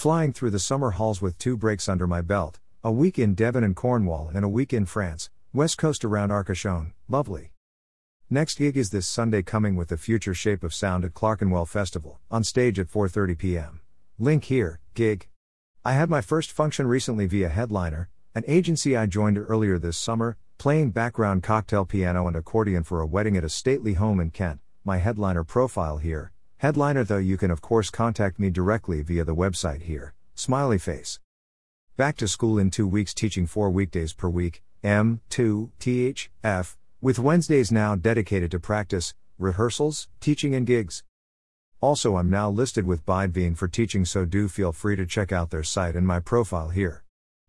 Flying through the summer halls with two breaks under my belt, a week in Devon and Cornwall and a week in France, west coast around Arcachon, lovely. Next gig is this Sunday coming with the future shape of sound at Clerkenwell Festival, on stage at 4:30 p.m. Link here, gig. I had my first function recently via Headliner, an agency I joined earlier this summer, playing background cocktail piano and accordion for a wedding at a stately home in Kent. My headliner profile here, Headliner though you can of course contact me directly via the website here. Smiley face. Back to school in 2 weeks teaching 4 weekdays per week. M 2 TH F with Wednesdays now dedicated to practice, rehearsals, teaching and gigs. Also I'm now listed with Bidvine for teaching so do feel free to check out their site and my profile here.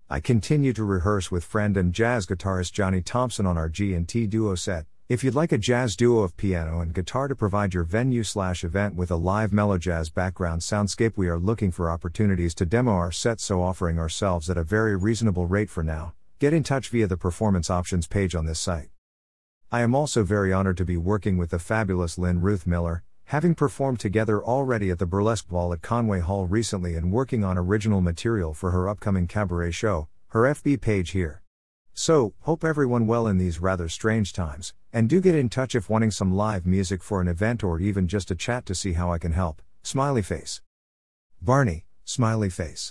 I continue to rehearse with friend and jazz guitarist Johnny Thompson on our G&T duo set, if you'd like a jazz duo of piano and guitar to provide your venue slash event with a live mellow jazz background soundscape, we are looking for opportunities to demo our set, so offering ourselves at a very reasonable rate for now. Get in touch via the performance options page on this site. I am also very honored to be working with the fabulous Lynn Ruth Miller, having performed together already at the Burlesque Ball at Conway Hall recently and working on original material for her upcoming cabaret show, her FB page here. So, hope everyone well in these rather strange times, and do get in touch if wanting some live music for an event or even just a chat to see how I can help. Smiley face. Barney, smiley face.